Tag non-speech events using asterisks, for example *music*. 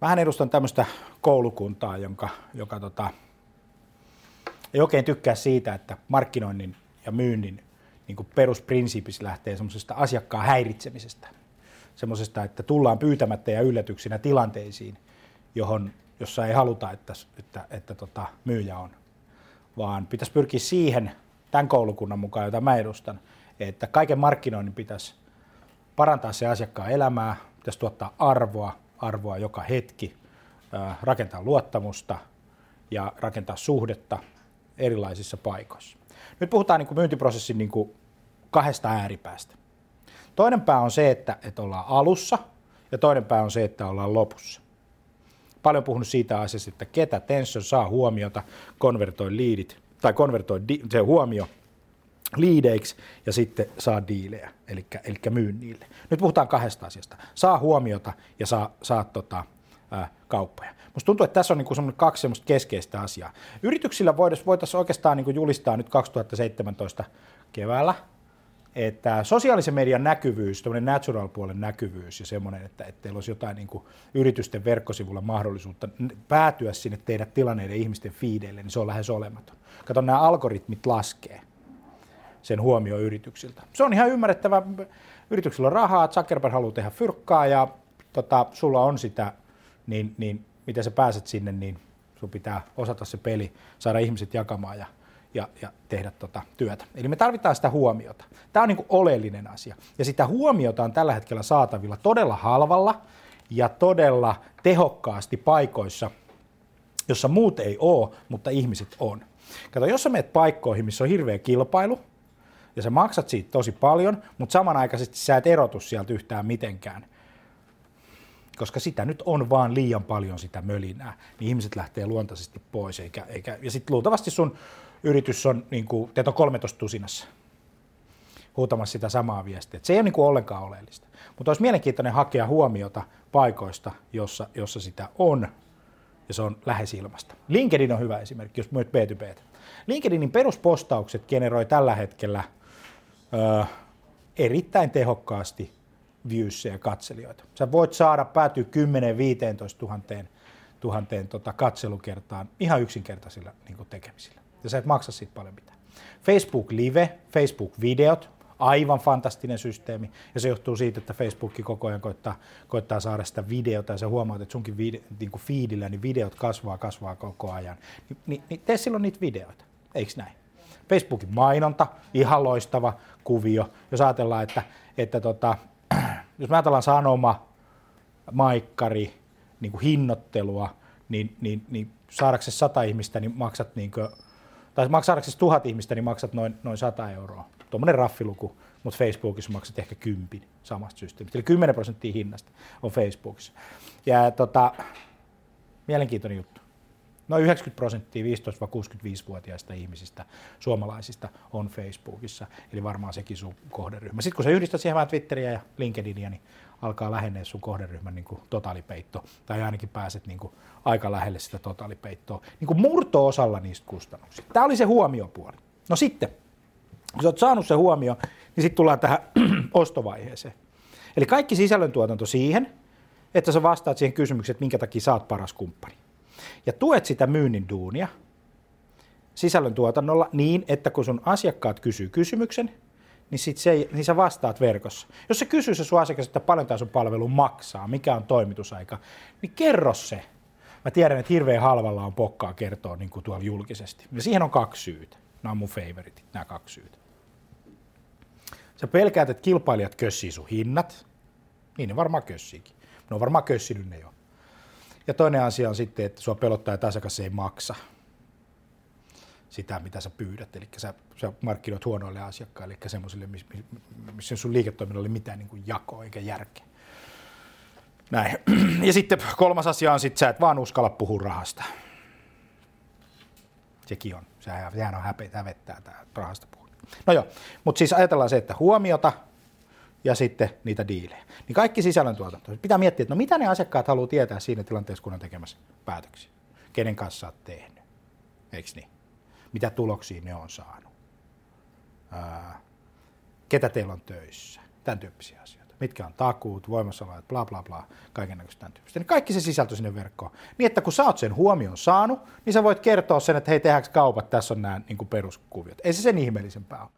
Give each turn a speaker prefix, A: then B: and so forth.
A: Vähän edustan tämmöistä koulukuntaa, jonka, joka tota, ei oikein tykkää siitä, että markkinoinnin ja myynnin niin perusprinsiipis lähtee semmoisesta asiakkaan häiritsemisestä. Semmoisesta, että tullaan pyytämättä ja yllätyksinä tilanteisiin, johon, jossa ei haluta, että, että, että tota, myyjä on. Vaan pitäisi pyrkiä siihen, tämän koulukunnan mukaan, jota mä edustan, että kaiken markkinoinnin pitäisi parantaa se asiakkaan elämää, pitäisi tuottaa arvoa, arvoa joka hetki, rakentaa luottamusta ja rakentaa suhdetta erilaisissa paikoissa. Nyt puhutaan niin kuin myyntiprosessin niin kuin kahdesta ääripäästä. Toinen pää on se, että, että ollaan alussa ja toinen pää on se, että ollaan lopussa. Paljon puhunut siitä asiasta, että ketä Tension saa huomiota, konvertoi liidit tai konvertoi di, se huomio liideiksi ja sitten saa diilejä, eli, eli myy niille. Nyt puhutaan kahdesta asiasta. Saa huomiota ja saa, saa tota, ää, kauppoja. Musta tuntuu, että tässä on niinku kaksi semmoista keskeistä asiaa. Yrityksillä voitaisiin oikeastaan niinku julistaa nyt 2017 keväällä, että sosiaalisen median näkyvyys, tämmöinen natural-puolen näkyvyys ja semmoinen, että, että teillä olisi jotain niin yritysten verkkosivulla mahdollisuutta päätyä sinne teidän tilanneiden ihmisten fiideille, niin se on lähes olematon. Kato, nämä algoritmit laskee sen huomio yrityksiltä. Se on ihan ymmärrettävä. Yrityksillä on rahaa, Zuckerberg haluaa tehdä fyrkkaa ja tota, sulla on sitä, niin, niin miten sä pääset sinne, niin sun pitää osata se peli, saada ihmiset jakamaan ja, ja, ja tehdä tota työtä. Eli me tarvitaan sitä huomiota. Tämä on niin kuin oleellinen asia. Ja sitä huomiota on tällä hetkellä saatavilla todella halvalla ja todella tehokkaasti paikoissa, jossa muut ei ole, mutta ihmiset on. Kato, jos sä menet paikkoihin, missä on hirveä kilpailu, ja sä maksat siitä tosi paljon, mutta samanaikaisesti sä et erotu sieltä yhtään mitenkään, koska sitä nyt on vaan liian paljon sitä mölinää, niin ihmiset lähtee luontaisesti pois. Eikä, eikä, ja sitten luultavasti sun yritys on, niin kuin, teet on 13 tusinassa huutamassa sitä samaa viestiä. Et se ei ole niin kuin ollenkaan oleellista. Mutta olisi mielenkiintoinen hakea huomiota paikoista, jossa, jossa sitä on, ja se on lähes ilmasta. LinkedIn on hyvä esimerkki, jos myöt B2B. LinkedInin peruspostaukset generoi tällä hetkellä ö, erittäin tehokkaasti viewsia ja katselijoita. Sä voit saada päätyä 10-15 tuhanteen, tuhanteen tota katselukertaan ihan yksinkertaisilla niin tekemisillä. Ja sä et maksa siitä paljon mitään. Facebook Live, Facebook-videot, aivan fantastinen systeemi. Ja se johtuu siitä, että Facebook koko ajan koittaa, koittaa saada sitä videota ja sä huomaat, että sunkin vide, niin kuin feedillä niin videot kasvaa, kasvaa koko ajan. Ni, niin, niin tee silloin niitä videoita, eikö näin? Facebookin mainonta, ihan loistava kuvio. Jos ajatellaan, että, että tota, *clears throat* jos me ajatellaan sanoma, maikkari, niin kuin hinnoittelua, niin, niin, niin saadaksesi sata ihmistä, niin maksat niin kuin, tai saadaksesi tuhat ihmistä, niin maksat noin, noin 100 euroa. Tuommoinen raffiluku, mutta Facebookissa maksat ehkä kympin samasta systeemistä. Eli 10 prosenttia hinnasta on Facebookissa. Ja tota, mielenkiintoinen juttu. Noin 90 prosenttia 15-65-vuotiaista ihmisistä, suomalaisista, on Facebookissa, eli varmaan sekin sun kohderyhmä. Sitten kun sä yhdistät siihen vähän Twitteriä ja LinkedInia, niin alkaa lähenneen sun kohderyhmän niin kuin totaalipeitto, tai ainakin pääset niin kuin aika lähelle sitä totaalipeittoa, niin kuin murto-osalla niistä kustannuksista. Tämä oli se huomiopuoli. No sitten, kun sä oot saanut se huomio, niin sitten tullaan tähän *clears throat* ostovaiheeseen. Eli kaikki sisällöntuotanto siihen, että sä vastaat siihen kysymykseen, että minkä takia sä oot paras kumppani ja tuet sitä myynnin duunia sisällöntuotannolla niin, että kun sun asiakkaat kysyy kysymyksen, niin, sit se, niin sä vastaat verkossa. Jos se kysyy se sun asiakas, että paljon tämä sun palvelu maksaa, mikä on toimitusaika, niin kerro se. Mä tiedän, että hirveän halvalla on pokkaa kertoa niin kuin tuolla julkisesti. Ja siihen on kaksi syytä. Nämä on mun favoritit, nämä kaksi syytä. Sä pelkäät, että kilpailijat kössii sun hinnat. Niin ne varmaan kössiikin. Ne on varmaan kössinyt ne jo. Ja toinen asia on sitten, että sua pelottaa, että asiakas ei maksa sitä, mitä sä pyydät. Eli sä, sä markkinoit huonoille asiakkaille, eli semmoisille, missä sun liiketoiminnalla oli mitään niin jakoa eikä järkeä. Näin. *clears throat* Ja sitten kolmas asia on sitten, sä et vaan uskalla puhua rahasta. Sekin on. Sehän on häpeä, hävettää tämä rahasta puhua. No joo, mutta siis ajatellaan se, että huomiota, ja sitten niitä diilejä. Niin kaikki sisällöntuotanto. Pitää miettiä, että no mitä ne asiakkaat haluaa tietää siinä tilanteessa, kun on tekemässä päätöksiä. Kenen kanssa olet tehnyt, eikö niin? Mitä tuloksia ne on saanut? Ää, ketä teillä on töissä? Tämän tyyppisiä asioita. mitkä on takuut, voimassaolot, bla bla bla, kaiken näköistä tämän tyyppistä. Niin kaikki se sisältö sinne verkkoon. Niin, että kun sä oot sen huomioon saanut, niin sä voit kertoa sen, että hei, tehdäänkö kaupat, tässä on nämä niin peruskuviot. Ei se sen ihmeellisempää ole.